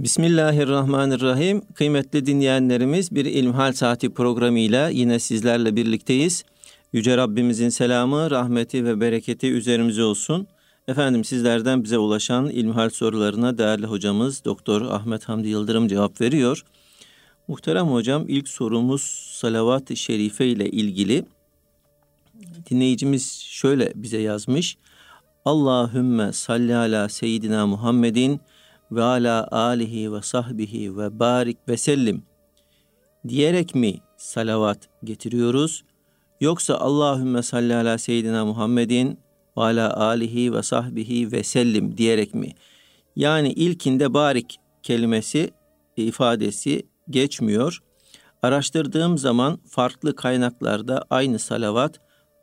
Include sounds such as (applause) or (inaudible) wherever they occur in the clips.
Bismillahirrahmanirrahim. Kıymetli dinleyenlerimiz bir İlmihal Saati programıyla yine sizlerle birlikteyiz. Yüce Rabbimizin selamı, rahmeti ve bereketi üzerimize olsun. Efendim sizlerden bize ulaşan ilmihal sorularına değerli hocamız Doktor Ahmet Hamdi Yıldırım cevap veriyor. Muhterem hocam ilk sorumuz salavat-ı şerife ile ilgili. Dinleyicimiz şöyle bize yazmış. Allahümme salli ala seyyidina Muhammedin ve ala alihi ve sahbihi ve barik ve sellim diyerek mi salavat getiriyoruz? Yoksa Allahümme salli ala seyyidina Muhammedin ve ala alihi ve sahbihi ve sellim diyerek mi? Yani ilkinde barik kelimesi ifadesi geçmiyor. Araştırdığım zaman farklı kaynaklarda aynı salavat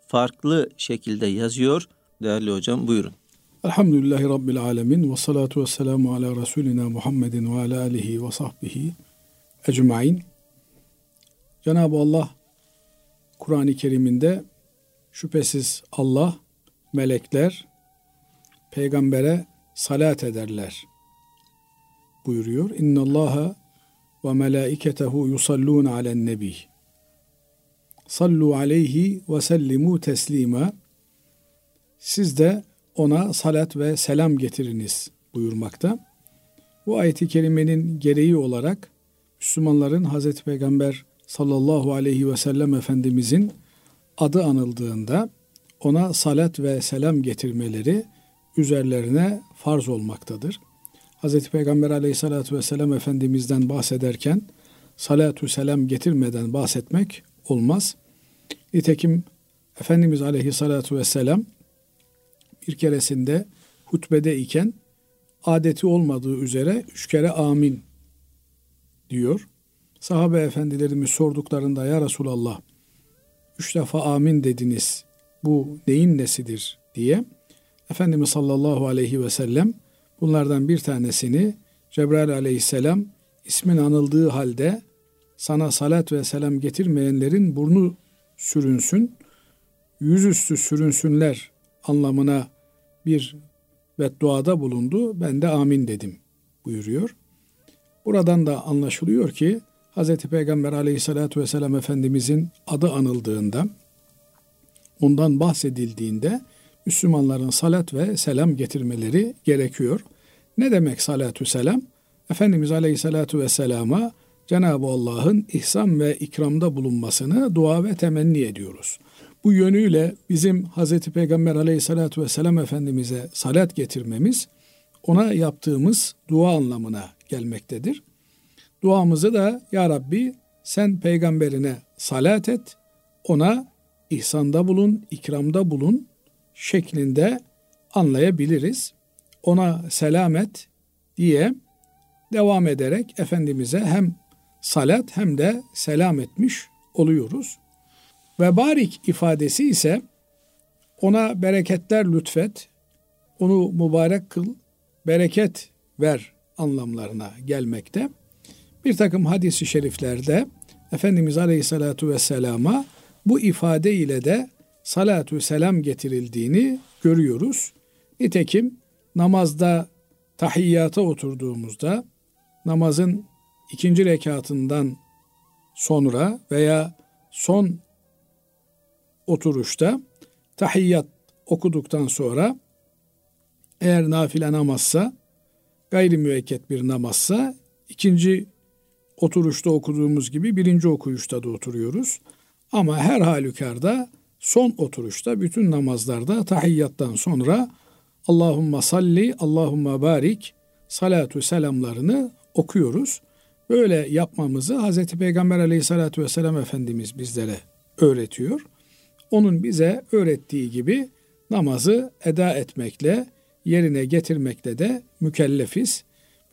farklı şekilde yazıyor. Değerli hocam buyurun. Elhamdülillahi Rabbil Alemin ve salatu ve selamu ala Resulina Muhammedin ve ala alihi ve sahbihi ecmain. Cenab-ı Allah Kur'an-ı Kerim'inde şüphesiz Allah, melekler, peygambere salat ederler buyuruyor. İnna Allaha ve melaiketehu yusallun alen nebi. Sallu aleyhi ve sellimu teslima. Siz de ona salat ve selam getiriniz buyurmakta. Bu ayeti kerimenin gereği olarak Müslümanların Hazreti Peygamber sallallahu aleyhi ve sellem Efendimizin adı anıldığında ona salat ve selam getirmeleri üzerlerine farz olmaktadır. Hazreti Peygamber aleyhissalatü vesselam Efendimiz'den bahsederken salatu selam getirmeden bahsetmek olmaz. Nitekim Efendimiz aleyhissalatu vesselam bir keresinde hutbede iken adeti olmadığı üzere üç kere amin diyor. Sahabe efendilerimiz sorduklarında ya Resulallah üç defa amin dediniz. Bu neyin nesidir? diye. Efendimiz sallallahu aleyhi ve sellem bunlardan bir tanesini Cebrail aleyhisselam ismin anıldığı halde sana salat ve selam getirmeyenlerin burnu sürünsün, yüzüstü sürünsünler anlamına bir bedduada bulundu. Ben de amin dedim buyuruyor. Buradan da anlaşılıyor ki Hz. Peygamber aleyhissalatü vesselam Efendimizin adı anıldığında, ondan bahsedildiğinde Müslümanların salat ve selam getirmeleri gerekiyor. Ne demek salatü selam? Efendimiz aleyhissalatü vesselama Cenab-ı Allah'ın ihsan ve ikramda bulunmasını dua ve temenni ediyoruz. Bu yönüyle bizim Hz. Peygamber aleyhissalatü vesselam Efendimiz'e salat getirmemiz ona yaptığımız dua anlamına gelmektedir. Duamızı da Ya Rabbi sen peygamberine salat et, ona ihsanda bulun, ikramda bulun şeklinde anlayabiliriz. Ona selam et diye devam ederek Efendimiz'e hem salat hem de selam etmiş oluyoruz. Ve barik ifadesi ise ona bereketler lütfet, onu mübarek kıl, bereket ver anlamlarına gelmekte. Bir takım hadisi şeriflerde Efendimiz Aleyhisselatü Vesselam'a bu ifade ile de salatü selam getirildiğini görüyoruz. Nitekim namazda tahiyyata oturduğumuzda namazın ikinci rekatından sonra veya son oturuşta tahiyyat okuduktan sonra eğer nafile namazsa gayri müekket bir namazsa ikinci oturuşta okuduğumuz gibi birinci okuyuşta da oturuyoruz. Ama her halükarda son oturuşta bütün namazlarda tahiyyattan sonra Allahumma salli, Allahumma barik salatu selamlarını okuyoruz. Böyle yapmamızı Hz. Peygamber aleyhissalatü vesselam Efendimiz bizlere öğretiyor onun bize öğrettiği gibi namazı eda etmekle, yerine getirmekle de mükellefiz.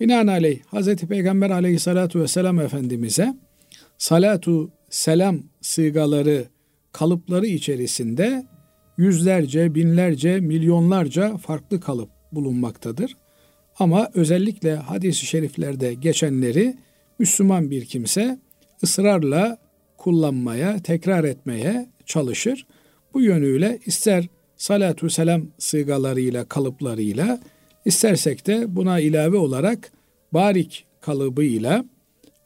Binaenaleyh Hz. Peygamber aleyhissalatu vesselam Efendimiz'e salatu selam sıygaları, kalıpları içerisinde yüzlerce, binlerce, milyonlarca farklı kalıp bulunmaktadır. Ama özellikle hadis-i şeriflerde geçenleri Müslüman bir kimse ısrarla kullanmaya, tekrar etmeye çalışır. Bu yönüyle ister salatu selam sıygalarıyla, kalıplarıyla istersek de buna ilave olarak barik kalıbıyla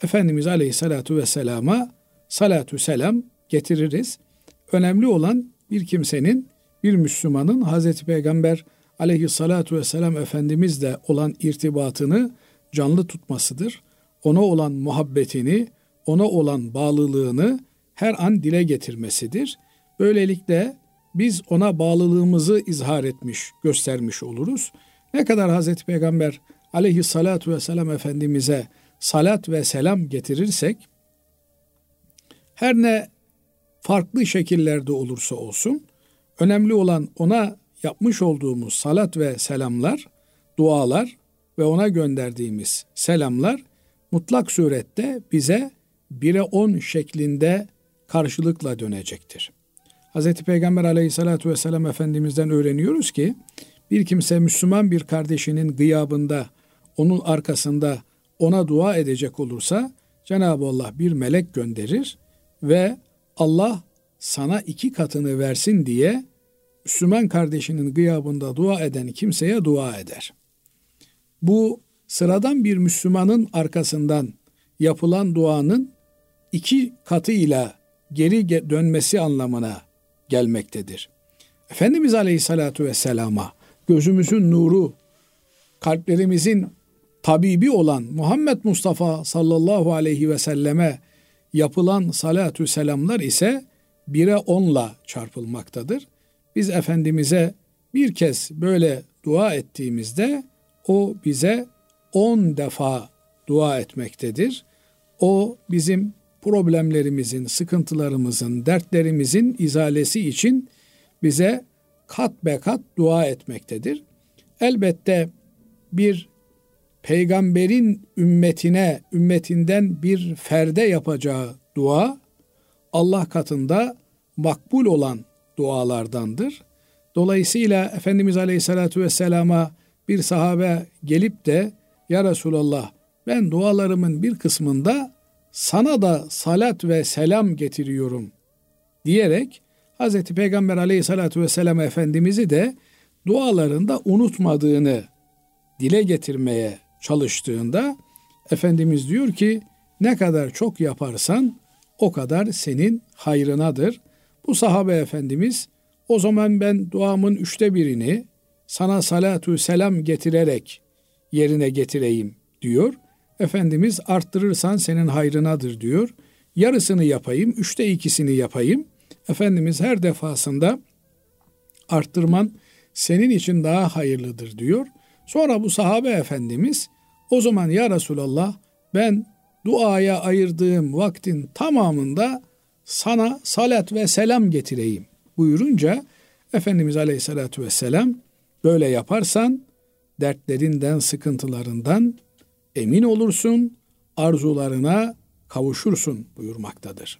Efendimiz Aleyhisselatü Vesselam'a salatu selam getiririz. Önemli olan bir kimsenin, bir Müslümanın Hazreti Peygamber Aleyhisselatü Vesselam Efendimizle olan irtibatını canlı tutmasıdır. Ona olan muhabbetini, ona olan bağlılığını her an dile getirmesidir. Böylelikle biz ona bağlılığımızı izhar etmiş, göstermiş oluruz. Ne kadar Hazreti Peygamber aleyhissalatu vesselam Efendimiz'e salat ve selam getirirsek, her ne farklı şekillerde olursa olsun, önemli olan ona yapmış olduğumuz salat ve selamlar, dualar ve ona gönderdiğimiz selamlar mutlak surette bize bire on şeklinde karşılıkla dönecektir. Hz. Peygamber aleyhissalatü vesselam Efendimiz'den öğreniyoruz ki bir kimse Müslüman bir kardeşinin gıyabında onun arkasında ona dua edecek olursa Cenab-ı Allah bir melek gönderir ve Allah sana iki katını versin diye Müslüman kardeşinin gıyabında dua eden kimseye dua eder. Bu sıradan bir Müslümanın arkasından yapılan duanın iki katıyla geri dönmesi anlamına gelmektedir. Efendimiz Aleyhisselatü Vesselam'a gözümüzün nuru, kalplerimizin tabibi olan Muhammed Mustafa sallallahu aleyhi ve selleme yapılan salatü selamlar ise bire onla çarpılmaktadır. Biz Efendimiz'e bir kez böyle dua ettiğimizde o bize on defa dua etmektedir. O bizim problemlerimizin, sıkıntılarımızın, dertlerimizin izalesi için bize kat be kat dua etmektedir. Elbette bir peygamberin ümmetine, ümmetinden bir ferde yapacağı dua Allah katında makbul olan dualardandır. Dolayısıyla Efendimiz Aleyhisselatü Vesselam'a bir sahabe gelip de Ya Resulallah ben dualarımın bir kısmında sana da salat ve selam getiriyorum diyerek Hz. Peygamber aleyhissalatü vesselam Efendimiz'i de dualarında unutmadığını dile getirmeye çalıştığında Efendimiz diyor ki ne kadar çok yaparsan o kadar senin hayrınadır. Bu sahabe efendimiz o zaman ben duamın üçte birini sana salatu selam getirerek yerine getireyim diyor. Efendimiz arttırırsan senin hayrınadır diyor. Yarısını yapayım, üçte ikisini yapayım. Efendimiz her defasında arttırman senin için daha hayırlıdır diyor. Sonra bu sahabe efendimiz o zaman ya Resulallah ben duaya ayırdığım vaktin tamamında sana salat ve selam getireyim buyurunca Efendimiz Aleyhisselatü Vesselam böyle yaparsan dertlerinden, sıkıntılarından emin olursun, arzularına kavuşursun buyurmaktadır.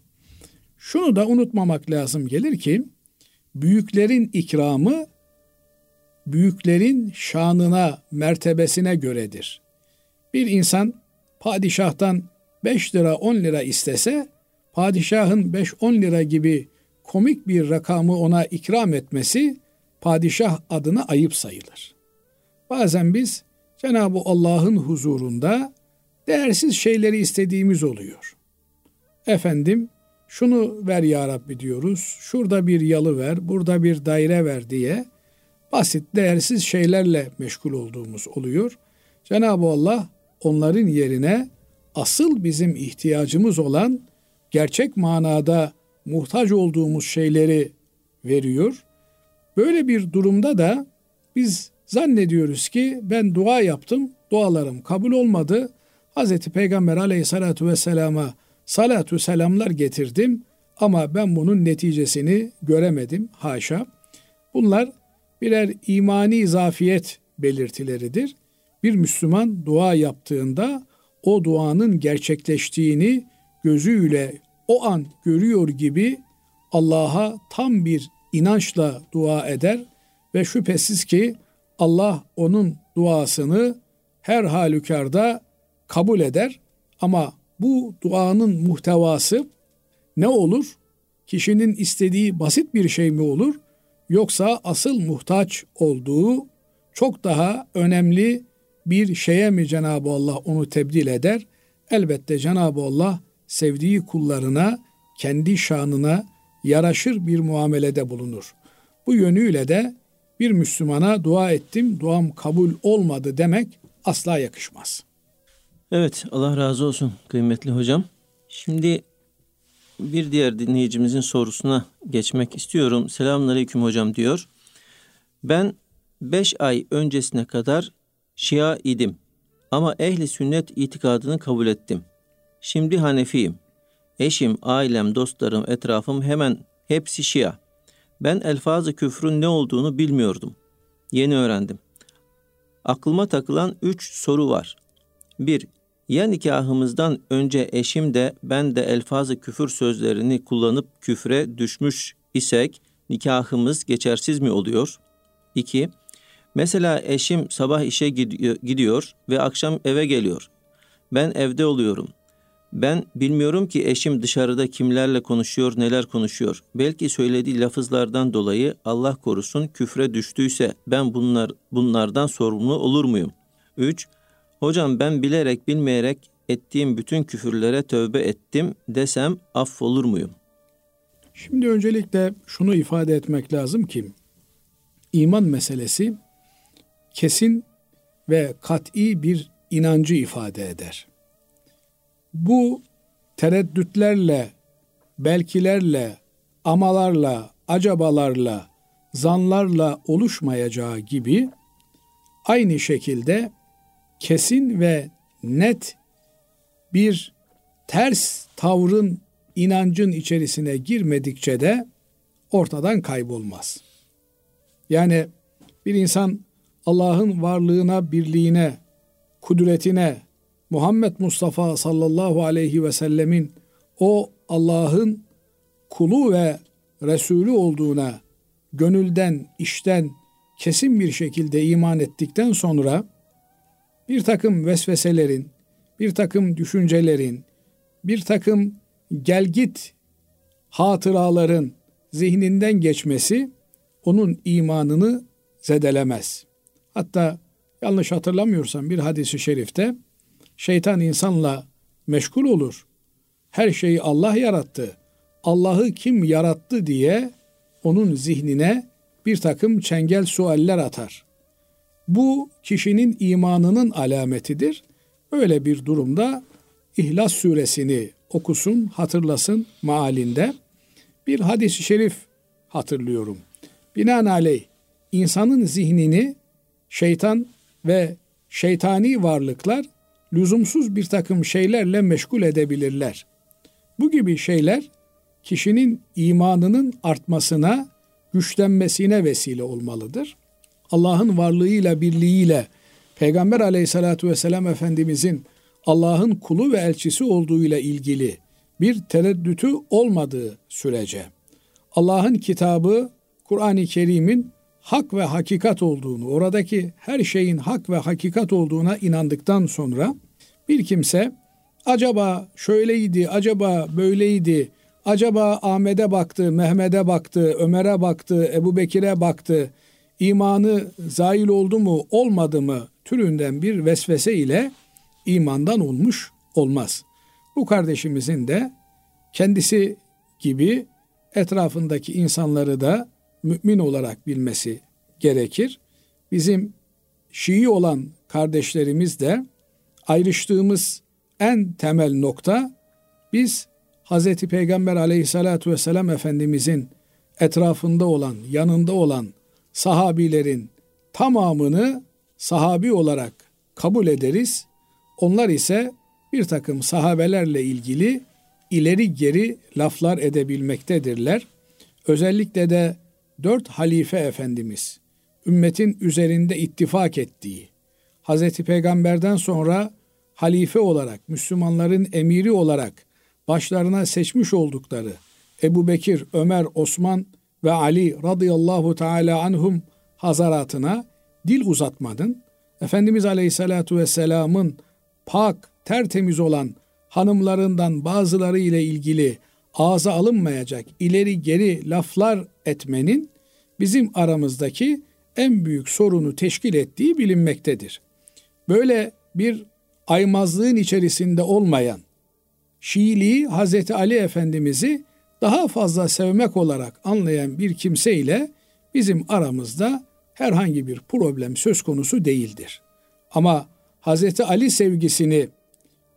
Şunu da unutmamak lazım gelir ki büyüklerin ikramı büyüklerin şanına, mertebesine göredir. Bir insan padişahtan 5 lira 10 lira istese padişahın 5-10 lira gibi komik bir rakamı ona ikram etmesi padişah adına ayıp sayılır. Bazen biz Cenab-ı Allah'ın huzurunda değersiz şeyleri istediğimiz oluyor. Efendim şunu ver ya Rabbi diyoruz. Şurada bir yalı ver, burada bir daire ver diye basit, değersiz şeylerle meşgul olduğumuz oluyor. Cenab-ı Allah onların yerine asıl bizim ihtiyacımız olan gerçek manada muhtaç olduğumuz şeyleri veriyor. Böyle bir durumda da biz zannediyoruz ki ben dua yaptım, dualarım kabul olmadı. Hz. Peygamber aleyhissalatu vesselama salatu selamlar getirdim ama ben bunun neticesini göremedim. Haşa. Bunlar birer imani zafiyet belirtileridir. Bir Müslüman dua yaptığında o duanın gerçekleştiğini gözüyle o an görüyor gibi Allah'a tam bir inançla dua eder ve şüphesiz ki Allah onun duasını her halükarda kabul eder ama bu duanın muhtevası ne olur? Kişinin istediği basit bir şey mi olur? Yoksa asıl muhtaç olduğu çok daha önemli bir şeye mi Cenab-ı Allah onu tebdil eder? Elbette Cenab-ı Allah sevdiği kullarına kendi şanına yaraşır bir muamelede bulunur. Bu yönüyle de bir Müslümana dua ettim, duam kabul olmadı demek asla yakışmaz. Evet, Allah razı olsun kıymetli hocam. Şimdi bir diğer dinleyicimizin sorusuna geçmek istiyorum. Selamünaleyküm hocam diyor. Ben 5 ay öncesine kadar Şia idim ama ehli sünnet itikadını kabul ettim. Şimdi Hanefiyim. Eşim, ailem, dostlarım, etrafım hemen hepsi Şia. Ben elfazı küfrün ne olduğunu bilmiyordum. Yeni öğrendim. Aklıma takılan üç soru var. 1. Ya nikahımızdan önce eşim de ben de elfazı küfür sözlerini kullanıp küfre düşmüş isek nikahımız geçersiz mi oluyor? 2. Mesela eşim sabah işe gidiyor ve akşam eve geliyor. Ben evde oluyorum. Ben bilmiyorum ki eşim dışarıda kimlerle konuşuyor, neler konuşuyor. Belki söylediği lafızlardan dolayı Allah korusun küfre düştüyse ben bunlar bunlardan sorumlu olur muyum? 3. Hocam ben bilerek bilmeyerek ettiğim bütün küfürlere tövbe ettim desem affolur muyum? Şimdi öncelikle şunu ifade etmek lazım ki iman meselesi kesin ve kat'i bir inancı ifade eder. Bu tereddütlerle, belkilerle, amalarla, acabalarla, zanlarla oluşmayacağı gibi aynı şekilde kesin ve net bir ters tavrın inancın içerisine girmedikçe de ortadan kaybolmaz. Yani bir insan Allah'ın varlığına, birliğine, kudretine, Muhammed Mustafa sallallahu aleyhi ve sellemin o Allah'ın kulu ve Resulü olduğuna gönülden, işten kesin bir şekilde iman ettikten sonra bir takım vesveselerin, bir takım düşüncelerin, bir takım gelgit hatıraların zihninden geçmesi onun imanını zedelemez. Hatta yanlış hatırlamıyorsam bir hadisi şerifte şeytan insanla meşgul olur. Her şeyi Allah yarattı. Allah'ı kim yarattı diye onun zihnine bir takım çengel sualler atar. Bu kişinin imanının alametidir. Öyle bir durumda İhlas suresini okusun, hatırlasın mealinde. Bir hadis-i şerif hatırlıyorum. Binaenaleyh insanın zihnini şeytan ve şeytani varlıklar lüzumsuz bir takım şeylerle meşgul edebilirler. Bu gibi şeyler kişinin imanının artmasına, güçlenmesine vesile olmalıdır. Allah'ın varlığıyla, birliğiyle, Peygamber aleyhissalatü vesselam Efendimizin Allah'ın kulu ve elçisi olduğuyla ilgili bir tereddütü olmadığı sürece, Allah'ın kitabı, Kur'an-ı Kerim'in hak ve hakikat olduğunu, oradaki her şeyin hak ve hakikat olduğuna inandıktan sonra bir kimse acaba şöyleydi, acaba böyleydi, acaba Ahmet'e baktı, Mehmet'e baktı, Ömer'e baktı, Ebu Bekir'e baktı, imanı zail oldu mu, olmadı mı türünden bir vesvese ile imandan olmuş olmaz. Bu kardeşimizin de kendisi gibi etrafındaki insanları da mümin olarak bilmesi gerekir. Bizim Şii olan kardeşlerimiz de ayrıştığımız en temel nokta biz Hz. Peygamber aleyhissalatu vesselam Efendimizin etrafında olan, yanında olan sahabilerin tamamını sahabi olarak kabul ederiz. Onlar ise bir takım sahabelerle ilgili ileri geri laflar edebilmektedirler. Özellikle de dört halife efendimiz ümmetin üzerinde ittifak ettiği, Hazreti Peygamber'den sonra halife olarak, Müslümanların emiri olarak başlarına seçmiş oldukları Ebu Bekir, Ömer, Osman ve Ali radıyallahu teala anhum hazaratına dil uzatmadın. Efendimiz Aleyhisselatü Vesselam'ın pak, tertemiz olan hanımlarından bazıları ile ilgili ağza alınmayacak ileri geri laflar etmenin bizim aramızdaki en büyük sorunu teşkil ettiği bilinmektedir. böyle bir aymazlığın içerisinde olmayan Şiiliği Hazreti Ali Efendimiz'i daha fazla sevmek olarak anlayan bir kimse ile bizim aramızda herhangi bir problem söz konusu değildir. Ama Hazreti Ali sevgisini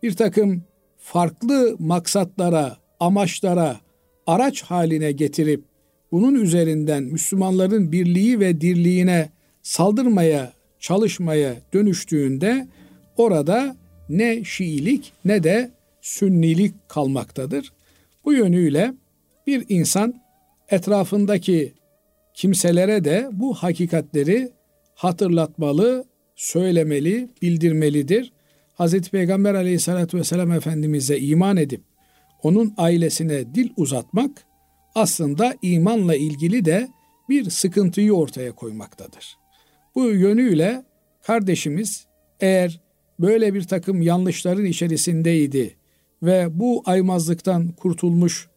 bir takım farklı maksatlara, amaçlara araç haline getirip bunun üzerinden Müslümanların birliği ve dirliğine saldırmaya, çalışmaya dönüştüğünde orada ne Şiilik ne de Sünnilik kalmaktadır. Bu yönüyle bir insan etrafındaki kimselere de bu hakikatleri hatırlatmalı, söylemeli, bildirmelidir. Hz. Peygamber aleyhissalatü vesselam Efendimiz'e iman edip onun ailesine dil uzatmak aslında imanla ilgili de bir sıkıntıyı ortaya koymaktadır. Bu yönüyle kardeşimiz eğer böyle bir takım yanlışların içerisindeydi ve bu aymazlıktan kurtulmuş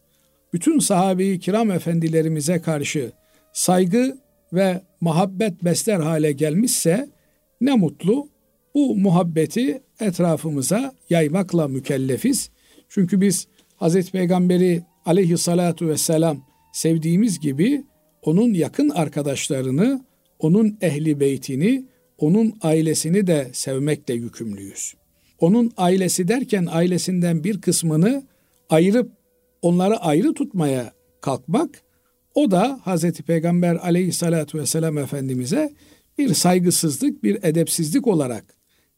bütün sahabeyi kiram efendilerimize karşı saygı ve muhabbet besler hale gelmişse ne mutlu bu muhabbeti etrafımıza yaymakla mükellefiz. Çünkü biz Hazreti Peygamberi aleyhissalatu vesselam sevdiğimiz gibi onun yakın arkadaşlarını, onun ehli beytini, onun ailesini de sevmekle yükümlüyüz. Onun ailesi derken ailesinden bir kısmını ayırıp onları ayrı tutmaya kalkmak o da Hazreti Peygamber aleyhissalatu vesselam Efendimiz'e bir saygısızlık, bir edepsizlik olarak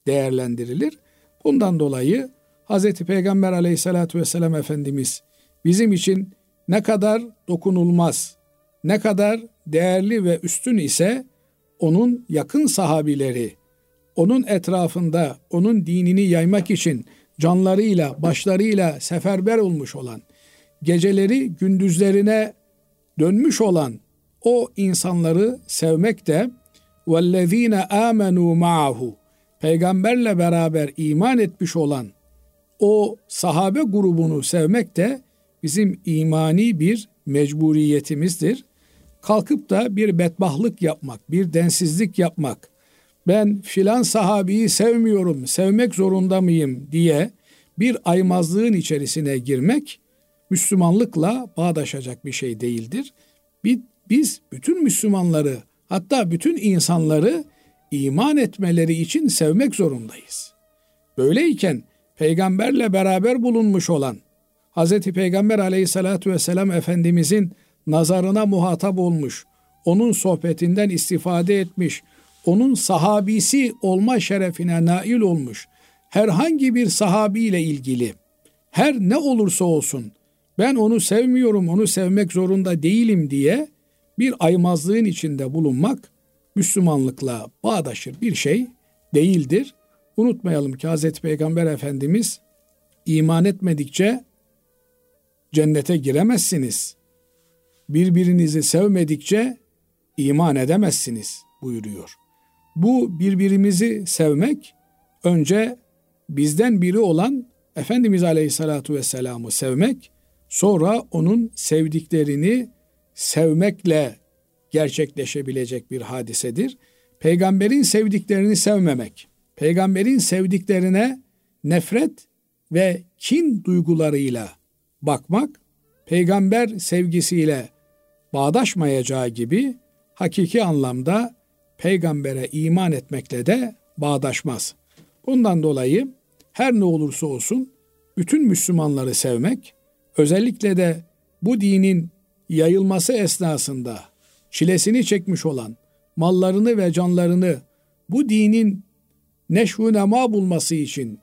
değerlendirilir. Bundan dolayı Hazreti Peygamber aleyhissalatu vesselam Efendimiz bizim için ne kadar dokunulmaz, ne kadar değerli ve üstün ise onun yakın sahabileri, onun etrafında onun dinini yaymak için canlarıyla, başlarıyla seferber olmuş olan, geceleri gündüzlerine dönmüş olan o insanları sevmek de وَالَّذ۪ينَ آمَنُوا مَعَهُ Peygamberle beraber iman etmiş olan o sahabe grubunu sevmek de bizim imani bir mecburiyetimizdir. Kalkıp da bir bedbahlık yapmak, bir densizlik yapmak, ben filan sahabiyi sevmiyorum, sevmek zorunda mıyım diye bir aymazlığın içerisine girmek Müslümanlıkla bağdaşacak bir şey değildir. Biz bütün Müslümanları hatta bütün insanları iman etmeleri için sevmek zorundayız. Böyleyken peygamberle beraber bulunmuş olan Hz. Peygamber aleyhissalatü vesselam Efendimizin nazarına muhatap olmuş, onun sohbetinden istifade etmiş, onun sahabisi olma şerefine nail olmuş herhangi bir sahabiyle ilgili her ne olursa olsun ben onu sevmiyorum, onu sevmek zorunda değilim diye bir aymazlığın içinde bulunmak Müslümanlıkla bağdaşır bir şey değildir. Unutmayalım ki Hazreti Peygamber Efendimiz iman etmedikçe cennete giremezsiniz. Birbirinizi sevmedikçe iman edemezsiniz buyuruyor. Bu birbirimizi sevmek önce bizden biri olan Efendimiz Aleyhisselatü Vesselam'ı sevmek, sonra onun sevdiklerini sevmekle gerçekleşebilecek bir hadisedir. Peygamberin sevdiklerini sevmemek, peygamberin sevdiklerine nefret ve kin duygularıyla bakmak, peygamber sevgisiyle bağdaşmayacağı gibi hakiki anlamda peygambere iman etmekle de bağdaşmaz. Bundan dolayı her ne olursa olsun bütün Müslümanları sevmek, özellikle de bu dinin yayılması esnasında çilesini çekmiş olan mallarını ve canlarını bu dinin neşvu nema bulması için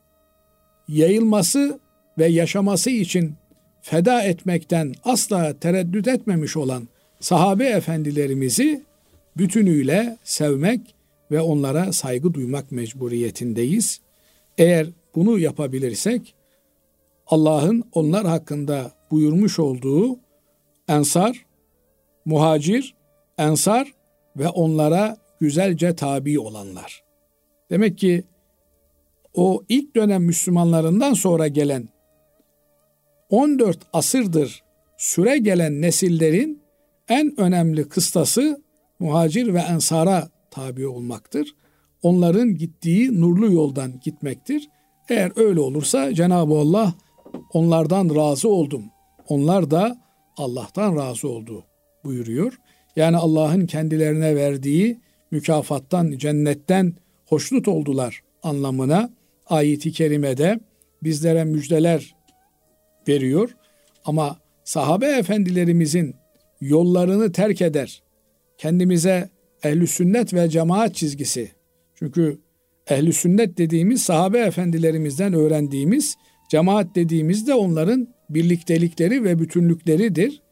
yayılması ve yaşaması için feda etmekten asla tereddüt etmemiş olan sahabe efendilerimizi bütünüyle sevmek ve onlara saygı duymak mecburiyetindeyiz. Eğer bunu yapabilirsek Allah'ın onlar hakkında buyurmuş olduğu ensar, muhacir, ensar ve onlara güzelce tabi olanlar. Demek ki o ilk dönem Müslümanlarından sonra gelen 14 asırdır süre gelen nesillerin en önemli kıstası muhacir ve ensara tabi olmaktır. onların gittiği nurlu yoldan gitmektir. Eğer öyle olursa Cenab-ı Allah onlardan razı oldum. Onlar da Allah'tan razı oldu buyuruyor. Yani Allah'ın kendilerine verdiği mükafattan, cennetten hoşnut oldular anlamına ayeti kerimede bizlere müjdeler veriyor. Ama sahabe efendilerimizin yollarını terk eder, kendimize ehli sünnet ve cemaat çizgisi. Çünkü ehli sünnet dediğimiz sahabe efendilerimizden öğrendiğimiz, cemaat dediğimiz de onların birliktelikleri ve bütünlükleridir.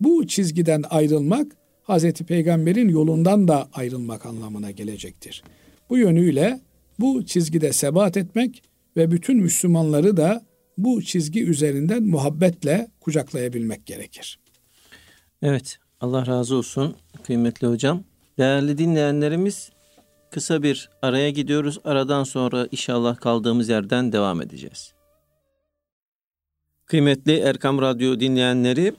Bu çizgiden ayrılmak Hazreti Peygamber'in yolundan da ayrılmak anlamına gelecektir. Bu yönüyle bu çizgide sebat etmek ve bütün Müslümanları da bu çizgi üzerinden muhabbetle kucaklayabilmek gerekir. Evet, Allah razı olsun kıymetli hocam. Değerli dinleyenlerimiz kısa bir araya gidiyoruz. Aradan sonra inşallah kaldığımız yerden devam edeceğiz. Kıymetli Erkam Radyo dinleyenleri,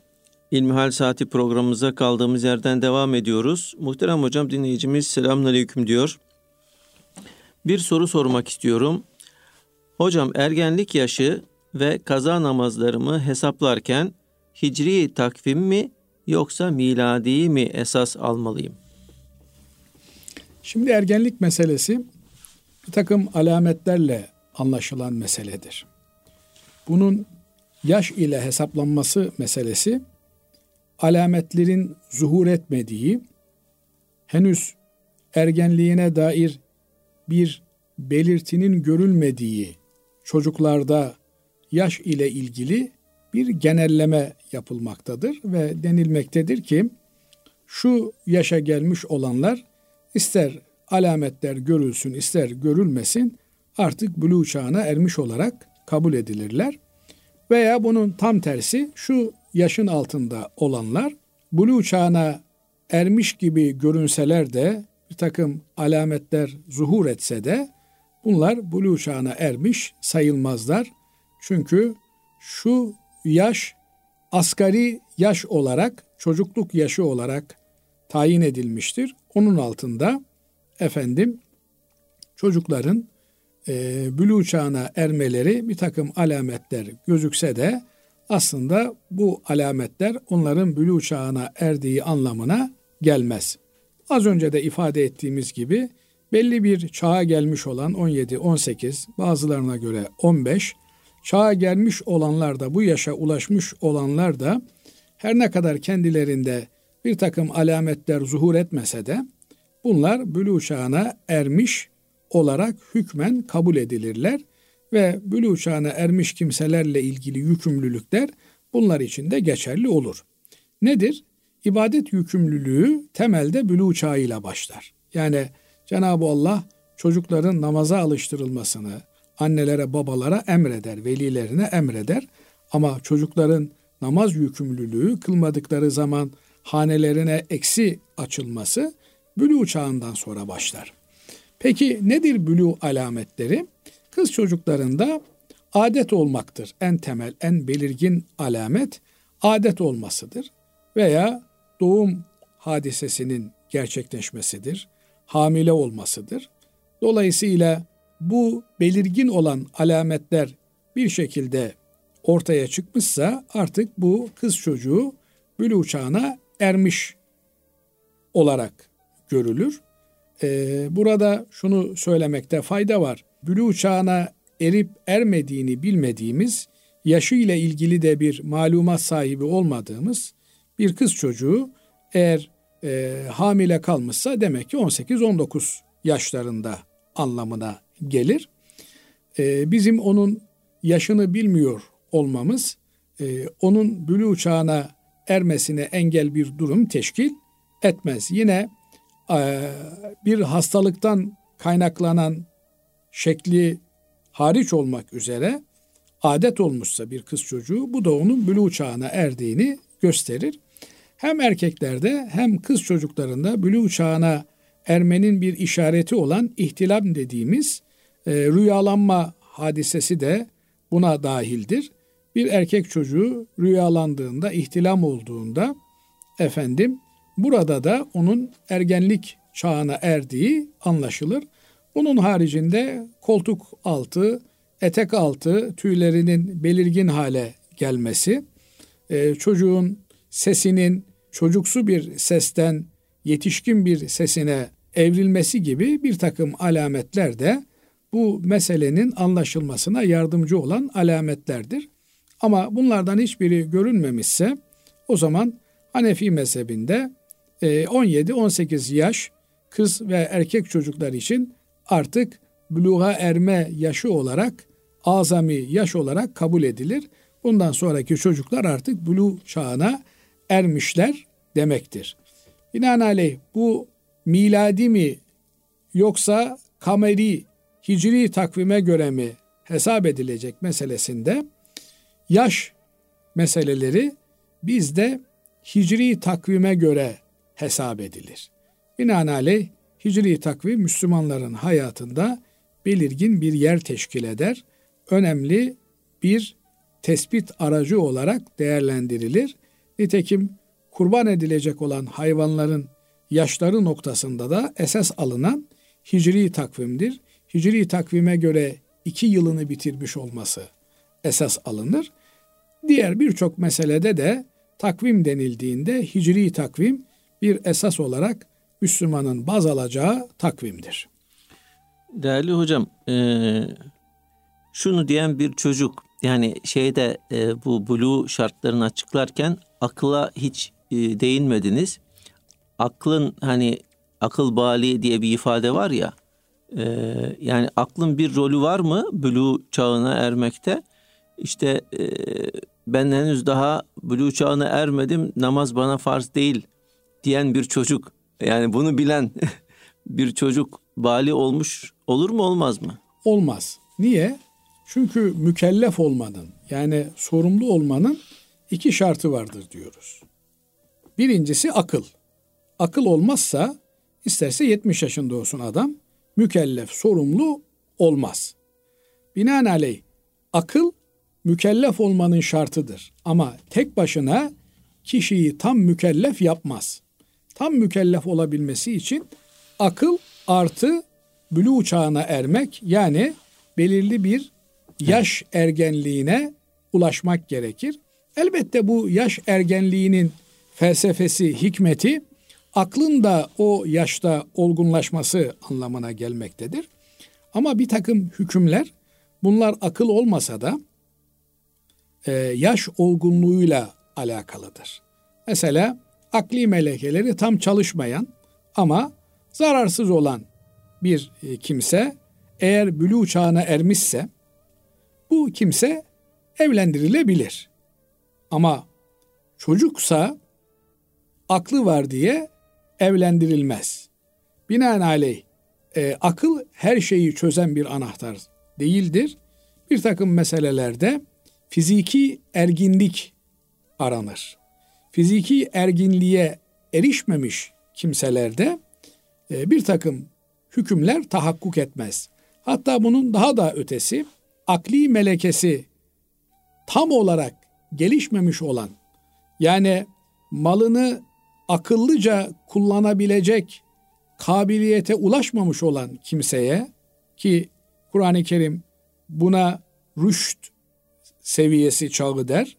İlmihal Saati programımıza kaldığımız yerden devam ediyoruz. Muhterem hocam dinleyicimiz selamünaleyküm diyor. Bir soru sormak istiyorum. Hocam ergenlik yaşı ve kaza namazlarımı hesaplarken hicri takvim mi yoksa miladi mi esas almalıyım? Şimdi ergenlik meselesi bir takım alametlerle anlaşılan meseledir. Bunun yaş ile hesaplanması meselesi alametlerin zuhur etmediği, henüz ergenliğine dair bir belirtinin görülmediği çocuklarda yaş ile ilgili bir genelleme yapılmaktadır ve denilmektedir ki şu yaşa gelmiş olanlar ister alametler görülsün ister görülmesin artık buluğ çağına ermiş olarak kabul edilirler. Veya bunun tam tersi şu yaşın altında olanlar buluğ çağına ermiş gibi görünseler de bir takım alametler zuhur etse de bunlar buluğ çağına ermiş sayılmazlar. Çünkü şu yaş asgari yaş olarak çocukluk yaşı olarak tayin edilmiştir. Onun altında efendim çocukların e, bülü çağına ermeleri bir takım alametler gözükse de aslında bu alametler onların bülü çağına erdiği anlamına gelmez. Az önce de ifade ettiğimiz gibi belli bir çağa gelmiş olan 17, 18, bazılarına göre 15, çağa gelmiş olanlar da bu yaşa ulaşmış olanlar da her ne kadar kendilerinde bir takım alametler zuhur etmese de bunlar bülü çağına ermiş olarak hükmen kabul edilirler ve bülü çağına ermiş kimselerle ilgili yükümlülükler bunlar için de geçerli olur. Nedir? İbadet yükümlülüğü temelde bülü çağıyla başlar. Yani Cenab-ı Allah çocukların namaza alıştırılmasını annelere babalara emreder, velilerine emreder. Ama çocukların namaz yükümlülüğü kılmadıkları zaman hanelerine eksi açılması bülü çağından sonra başlar. Peki nedir bülü alametleri? Kız çocuklarında adet olmaktır. En temel, en belirgin alamet adet olmasıdır. Veya doğum hadisesinin gerçekleşmesidir. Hamile olmasıdır. Dolayısıyla bu belirgin olan alametler bir şekilde ortaya çıkmışsa artık bu kız çocuğu bülü çağına ermiş olarak görülür. Ee, burada şunu söylemekte fayda var. Bülü çağına erip ermediğini bilmediğimiz, yaşı ile ilgili de bir malumat sahibi olmadığımız bir kız çocuğu eğer e, hamile kalmışsa demek ki 18-19 yaşlarında anlamına gelir. E, bizim onun yaşını bilmiyor olmamız e, onun bülü çağına ermesine engel bir durum teşkil etmez. Yine e, bir hastalıktan kaynaklanan şekli hariç olmak üzere adet olmuşsa bir kız çocuğu bu da onun bülü çağına erdiğini gösterir. Hem erkeklerde hem kız çocuklarında bülü çağına ermenin bir işareti olan ihtilam dediğimiz e, rüyalanma hadisesi de buna dahildir. Bir erkek çocuğu rüyalandığında, ihtilam olduğunda efendim burada da onun ergenlik çağına erdiği anlaşılır. Bunun haricinde koltuk altı, etek altı tüylerinin belirgin hale gelmesi, e, çocuğun sesinin çocuksu bir sesten yetişkin bir sesine evrilmesi gibi bir takım alametler de bu meselenin anlaşılmasına yardımcı olan alametlerdir. Ama bunlardan hiçbiri görünmemişse o zaman Hanefi mezhebinde 17-18 e, yaş kız ve erkek çocuklar için artık buluğa erme yaşı olarak azami yaş olarak kabul edilir. Bundan sonraki çocuklar artık bulu çağına ermişler demektir. Binaenaleyh bu miladi mi yoksa kameri hicri takvime göre mi hesap edilecek meselesinde yaş meseleleri bizde hicri takvime göre hesap edilir. Binaenaleyh hicri takvim Müslümanların hayatında belirgin bir yer teşkil eder. Önemli bir tespit aracı olarak değerlendirilir. Nitekim kurban edilecek olan hayvanların yaşları noktasında da esas alınan hicri takvimdir. Hicri takvime göre iki yılını bitirmiş olması esas alınır. Diğer birçok meselede de takvim denildiğinde hicri takvim bir esas olarak Müslümanın baz alacağı takvimdir. Değerli hocam, e, şunu diyen bir çocuk yani şeyde e, bu blue şartlarını açıklarken akla hiç e, değinmediniz. Aklın hani akıl bali diye bir ifade var ya. E, yani aklın bir rolü var mı blue çağına ermekte? İşte e, ben henüz daha blue çağına ermedim namaz bana farz değil diyen bir çocuk yani bunu bilen (laughs) bir çocuk bali olmuş olur mu olmaz mı? Olmaz. Niye? Çünkü mükellef olmanın yani sorumlu olmanın iki şartı vardır diyoruz. Birincisi akıl. Akıl olmazsa isterse 70 yaşında olsun adam mükellef, sorumlu olmaz. Binaenaleyh akıl mükellef olmanın şartıdır. Ama tek başına kişiyi tam mükellef yapmaz. Tam mükellef olabilmesi için akıl artı bülü çağına ermek yani belirli bir yaş ergenliğine ulaşmak gerekir. Elbette bu yaş ergenliğinin felsefesi, hikmeti aklın da o yaşta olgunlaşması anlamına gelmektedir. Ama bir takım hükümler bunlar akıl olmasa da e, yaş olgunluğuyla alakalıdır. Mesela akli melekeleri tam çalışmayan ama zararsız olan bir e, kimse eğer bülü çağına ermişse bu kimse evlendirilebilir. Ama çocuksa aklı var diye evlendirilmez. Binaenaleyh e, akıl her şeyi çözen bir anahtar değildir. Bir takım meselelerde fiziki erginlik aranır. Fiziki erginliğe erişmemiş kimselerde e, bir takım hükümler tahakkuk etmez. Hatta bunun daha da ötesi akli melekesi tam olarak gelişmemiş olan yani malını akıllıca kullanabilecek kabiliyete ulaşmamış olan kimseye ki Kur'an-ı Kerim buna rüşt seviyesi çağı der.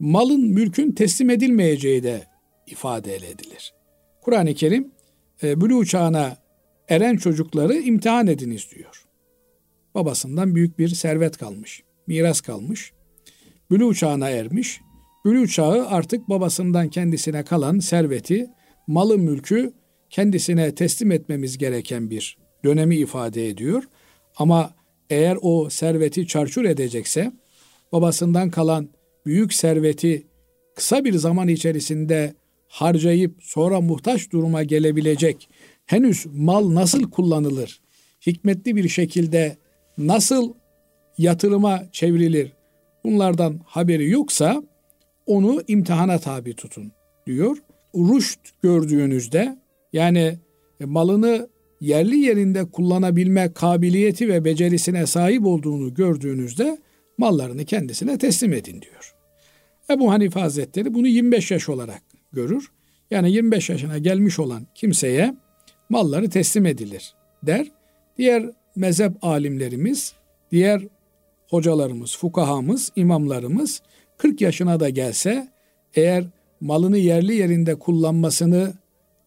Malın mülkün teslim edilmeyeceği de ifade edilir. Kur'an-ı Kerim e, bülü çağına eren çocukları imtihan ediniz diyor. Babasından büyük bir servet kalmış, miras kalmış. Bülü çağına ermiş. Bülü çağı artık babasından kendisine kalan serveti, malı mülkü kendisine teslim etmemiz gereken bir dönemi ifade ediyor. Ama eğer o serveti çarçur edecekse, babasından kalan büyük serveti kısa bir zaman içerisinde harcayıp sonra muhtaç duruma gelebilecek henüz mal nasıl kullanılır? Hikmetli bir şekilde nasıl yatırıma çevrilir? Bunlardan haberi yoksa onu imtihana tabi tutun diyor. Rüşt gördüğünüzde yani malını yerli yerinde kullanabilme kabiliyeti ve becerisine sahip olduğunu gördüğünüzde mallarını kendisine teslim edin diyor. Ebu Hanife Hazretleri bunu 25 yaş olarak görür. Yani 25 yaşına gelmiş olan kimseye malları teslim edilir der. Diğer mezhep alimlerimiz, diğer hocalarımız, fukahamız, imamlarımız 40 yaşına da gelse eğer malını yerli yerinde kullanmasını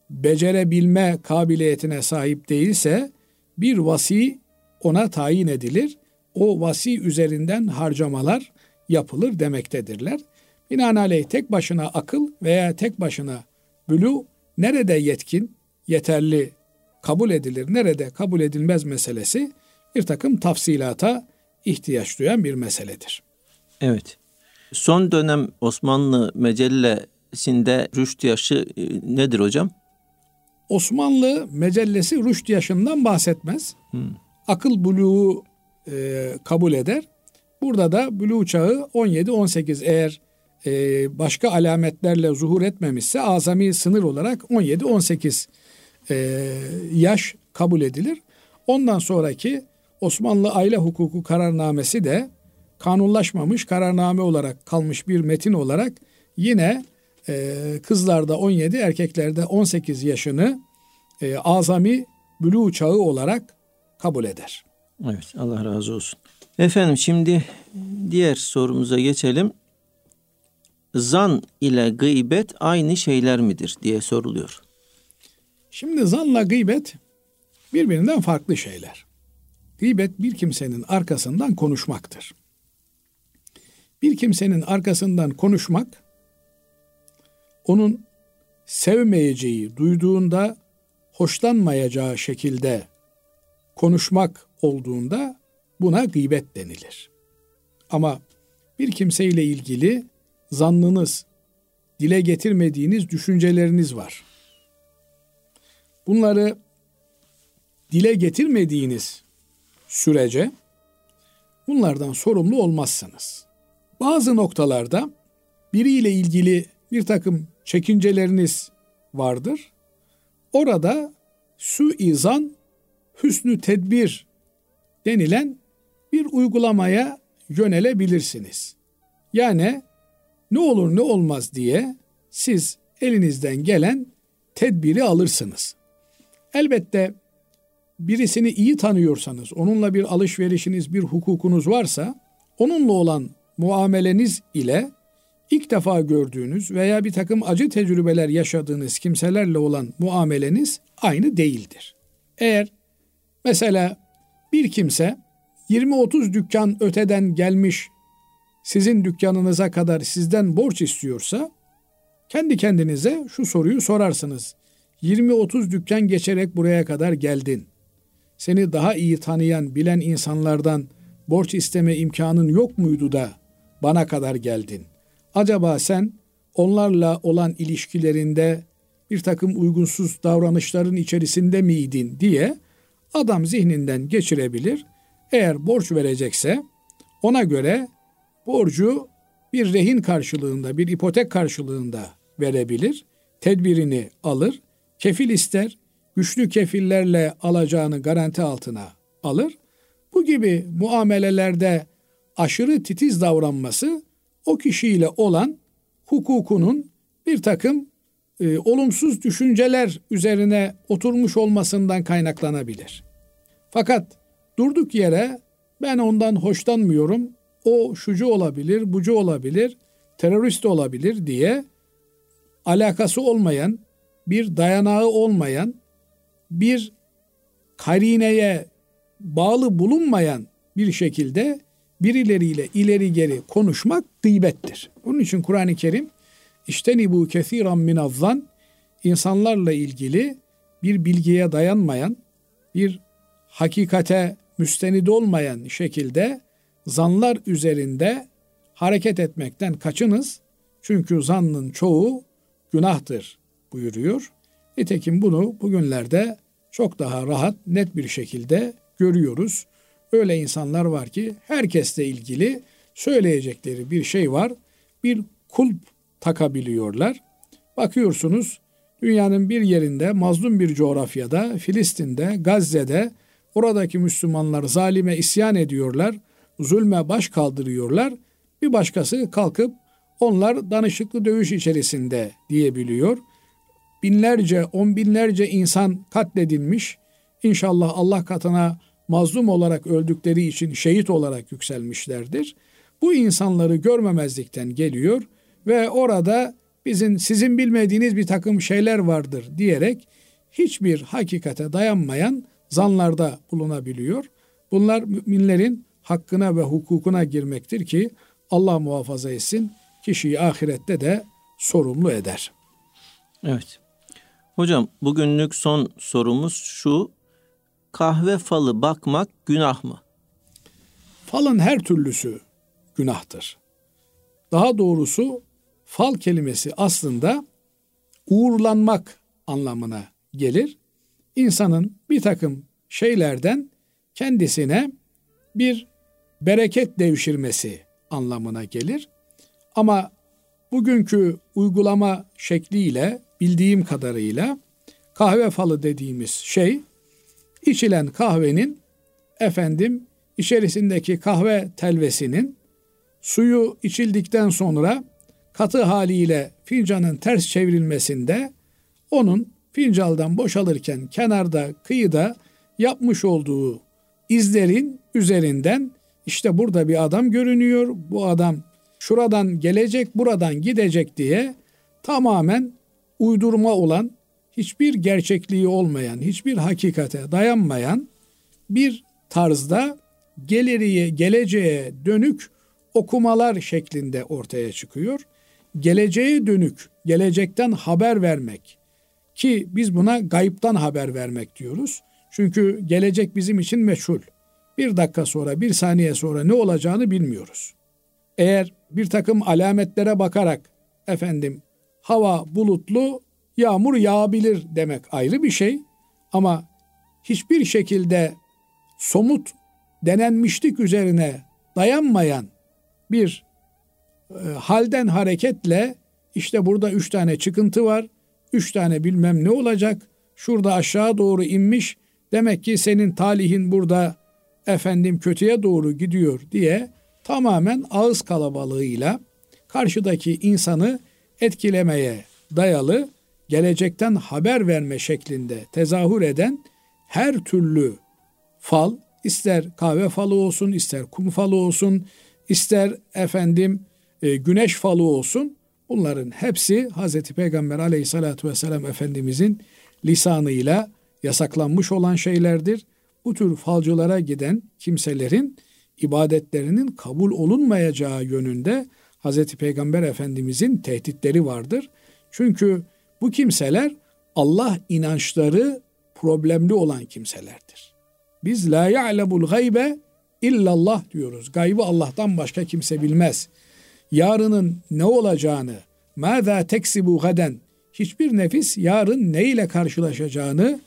becerebilme kabiliyetine sahip değilse bir vasi ona tayin edilir. O vasi üzerinden harcamalar yapılır demektedirler. Binaenaleyh tek başına akıl veya tek başına bülü nerede yetkin, yeterli kabul edilir, nerede kabul edilmez meselesi bir takım tafsilata ihtiyaç duyan bir meseledir. Evet. Son dönem Osmanlı mecellesinde rüşt yaşı e, nedir hocam? Osmanlı mecellesi rüşt yaşından bahsetmez. Hmm. Akıl buluğu e, kabul eder. Burada da buluğ çağı 17-18 eğer e, başka alametlerle zuhur etmemişse azami sınır olarak 17-18 e, yaş kabul edilir. Ondan sonraki Osmanlı aile hukuku kararnamesi de kanunlaşmamış kararname olarak kalmış bir metin olarak yine e, kızlarda 17 erkeklerde 18 yaşını e, azami bülü çağı olarak kabul eder. Evet Allah razı olsun. Efendim şimdi diğer sorumuza geçelim. Zan ile gıybet aynı şeyler midir diye soruluyor. Şimdi zanla gıybet birbirinden farklı şeyler. Gıybet bir kimsenin arkasından konuşmaktır. Bir kimsenin arkasından konuşmak onun sevmeyeceği, duyduğunda hoşlanmayacağı şekilde konuşmak olduğunda buna gıybet denilir. Ama bir kimseyle ilgili zannınız, dile getirmediğiniz düşünceleriniz var. Bunları dile getirmediğiniz sürece bunlardan sorumlu olmazsınız. Bazı noktalarda biriyle ilgili bir takım çekinceleriniz vardır. Orada suizan, hüsnü tedbir denilen bir uygulamaya yönelebilirsiniz. Yani ne olur ne olmaz diye siz elinizden gelen tedbiri alırsınız. Elbette birisini iyi tanıyorsanız, onunla bir alışverişiniz, bir hukukunuz varsa, onunla olan muameleniz ile ilk defa gördüğünüz veya bir takım acı tecrübeler yaşadığınız kimselerle olan muameleniz aynı değildir. Eğer mesela bir kimse 20-30 dükkan öteden gelmiş sizin dükkanınıza kadar sizden borç istiyorsa kendi kendinize şu soruyu sorarsınız. 20-30 dükkan geçerek buraya kadar geldin. Seni daha iyi tanıyan, bilen insanlardan borç isteme imkanın yok muydu da bana kadar geldin? Acaba sen onlarla olan ilişkilerinde bir takım uygunsuz davranışların içerisinde miydin diye adam zihninden geçirebilir. Eğer borç verecekse ona göre borcu bir rehin karşılığında, bir ipotek karşılığında verebilir. Tedbirini alır, kefil ister, güçlü kefillerle alacağını garanti altına alır. Bu gibi muamelelerde aşırı titiz davranması o kişiyle olan hukukunun bir takım e, olumsuz düşünceler üzerine oturmuş olmasından kaynaklanabilir. Fakat durduk yere ben ondan hoşlanmıyorum, o şucu olabilir, bucu olabilir, terörist olabilir diye alakası olmayan, bir dayanağı olmayan, bir karineye bağlı bulunmayan bir şekilde birileriyle ileri geri konuşmak gıybettir. Onun için Kur'an-ı Kerim işte bu kesiran minazzan insanlarla ilgili bir bilgiye dayanmayan, bir hakikate müstenid olmayan şekilde zanlar üzerinde hareket etmekten kaçınız. Çünkü zannın çoğu günahtır buyuruyor. Nitekim bunu bugünlerde çok daha rahat, net bir şekilde görüyoruz. Öyle insanlar var ki herkesle ilgili söyleyecekleri bir şey var. Bir kulp takabiliyorlar. Bakıyorsunuz dünyanın bir yerinde mazlum bir coğrafyada, Filistin'de, Gazze'de oradaki Müslümanlar zalime isyan ediyorlar, zulme baş kaldırıyorlar. Bir başkası kalkıp onlar danışıklı dövüş içerisinde diyebiliyor. Binlerce, on binlerce insan katledilmiş. İnşallah Allah katına mazlum olarak öldükleri için şehit olarak yükselmişlerdir. Bu insanları görmemezlikten geliyor ve orada bizim sizin bilmediğiniz bir takım şeyler vardır diyerek hiçbir hakikate dayanmayan zanlarda bulunabiliyor. Bunlar müminlerin hakkına ve hukukuna girmektir ki Allah muhafaza etsin kişiyi ahirette de sorumlu eder. Evet. Hocam bugünlük son sorumuz şu. Kahve falı bakmak günah mı? Falın her türlüsü günahtır. Daha doğrusu fal kelimesi aslında uğurlanmak anlamına gelir. İnsanın bir takım şeylerden kendisine bir bereket devşirmesi anlamına gelir. Ama bugünkü uygulama şekliyle bildiğim kadarıyla kahve falı dediğimiz şey içilen kahvenin efendim içerisindeki kahve telvesinin suyu içildikten sonra katı haliyle fincanın ters çevrilmesinde onun fincandan boşalırken kenarda kıyıda yapmış olduğu izlerin üzerinden işte burada bir adam görünüyor. Bu adam şuradan gelecek, buradan gidecek diye tamamen uydurma olan, hiçbir gerçekliği olmayan, hiçbir hakikate dayanmayan bir tarzda geleriye, geleceğe dönük okumalar şeklinde ortaya çıkıyor. Geleceğe dönük, gelecekten haber vermek ki biz buna gayiptan haber vermek diyoruz. Çünkü gelecek bizim için meçhul. Bir dakika sonra, bir saniye sonra ne olacağını bilmiyoruz. Eğer bir takım alametlere bakarak efendim hava bulutlu, yağmur yağabilir demek ayrı bir şey. Ama hiçbir şekilde somut denenmişlik üzerine dayanmayan bir e, halden hareketle işte burada üç tane çıkıntı var, üç tane bilmem ne olacak, şurada aşağı doğru inmiş, demek ki senin talihin burada efendim kötüye doğru gidiyor diye tamamen ağız kalabalığıyla karşıdaki insanı etkilemeye dayalı gelecekten haber verme şeklinde tezahür eden her türlü fal ister kahve falı olsun ister kum falı olsun ister efendim e, güneş falı olsun bunların hepsi Hazreti Peygamber aleyhissalatü vesselam Efendimizin lisanıyla yasaklanmış olan şeylerdir. Bu tür falcılara giden kimselerin ibadetlerinin kabul olunmayacağı yönünde Hazreti Peygamber Efendimizin tehditleri vardır. Çünkü bu kimseler Allah inançları problemli olan kimselerdir. Biz la ya'lemul gaybe illallah diyoruz. Gaybı Allah'tan başka kimse bilmez. Yarının ne olacağını, mâzâ teksibu gaden, hiçbir nefis yarın ne ile karşılaşacağını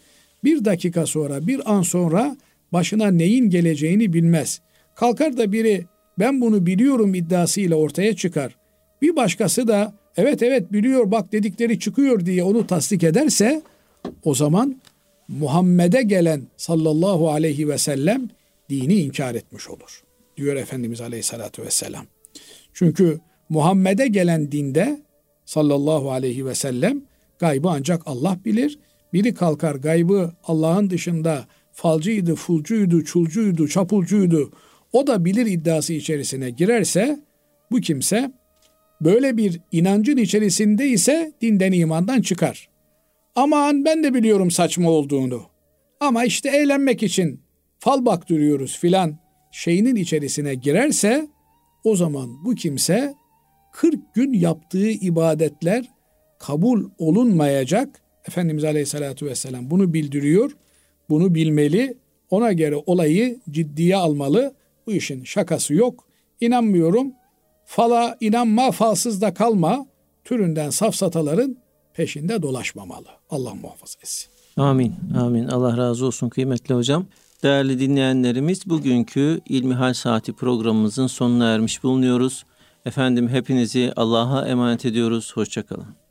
bir dakika sonra, bir an sonra başına neyin geleceğini bilmez. Kalkar da biri ben bunu biliyorum iddiasıyla ortaya çıkar. Bir başkası da evet evet biliyor bak dedikleri çıkıyor diye onu tasdik ederse o zaman Muhammed'e gelen sallallahu aleyhi ve sellem dini inkar etmiş olur. Diyor Efendimiz aleyhissalatü vesselam. Çünkü Muhammed'e gelen dinde sallallahu aleyhi ve sellem gaybı ancak Allah bilir. Biri kalkar gaybı Allah'ın dışında falcıydı, fulcuydu, çulcuydu, çapulcuydu o da bilir iddiası içerisine girerse bu kimse böyle bir inancın içerisinde ise dinden imandan çıkar. Aman ben de biliyorum saçma olduğunu. Ama işte eğlenmek için fal baktırıyoruz filan şeyinin içerisine girerse o zaman bu kimse 40 gün yaptığı ibadetler kabul olunmayacak. Efendimiz Aleyhisselatü Vesselam bunu bildiriyor. Bunu bilmeli. Ona göre olayı ciddiye almalı. Bu işin şakası yok. İnanmıyorum. Fala inanma, falsız da kalma türünden safsataların peşinde dolaşmamalı. Allah muhafaza etsin. Amin. Amin. Allah razı olsun kıymetli hocam. Değerli dinleyenlerimiz bugünkü İlmihal Saati programımızın sonuna ermiş bulunuyoruz. Efendim hepinizi Allah'a emanet ediyoruz. Hoşçakalın.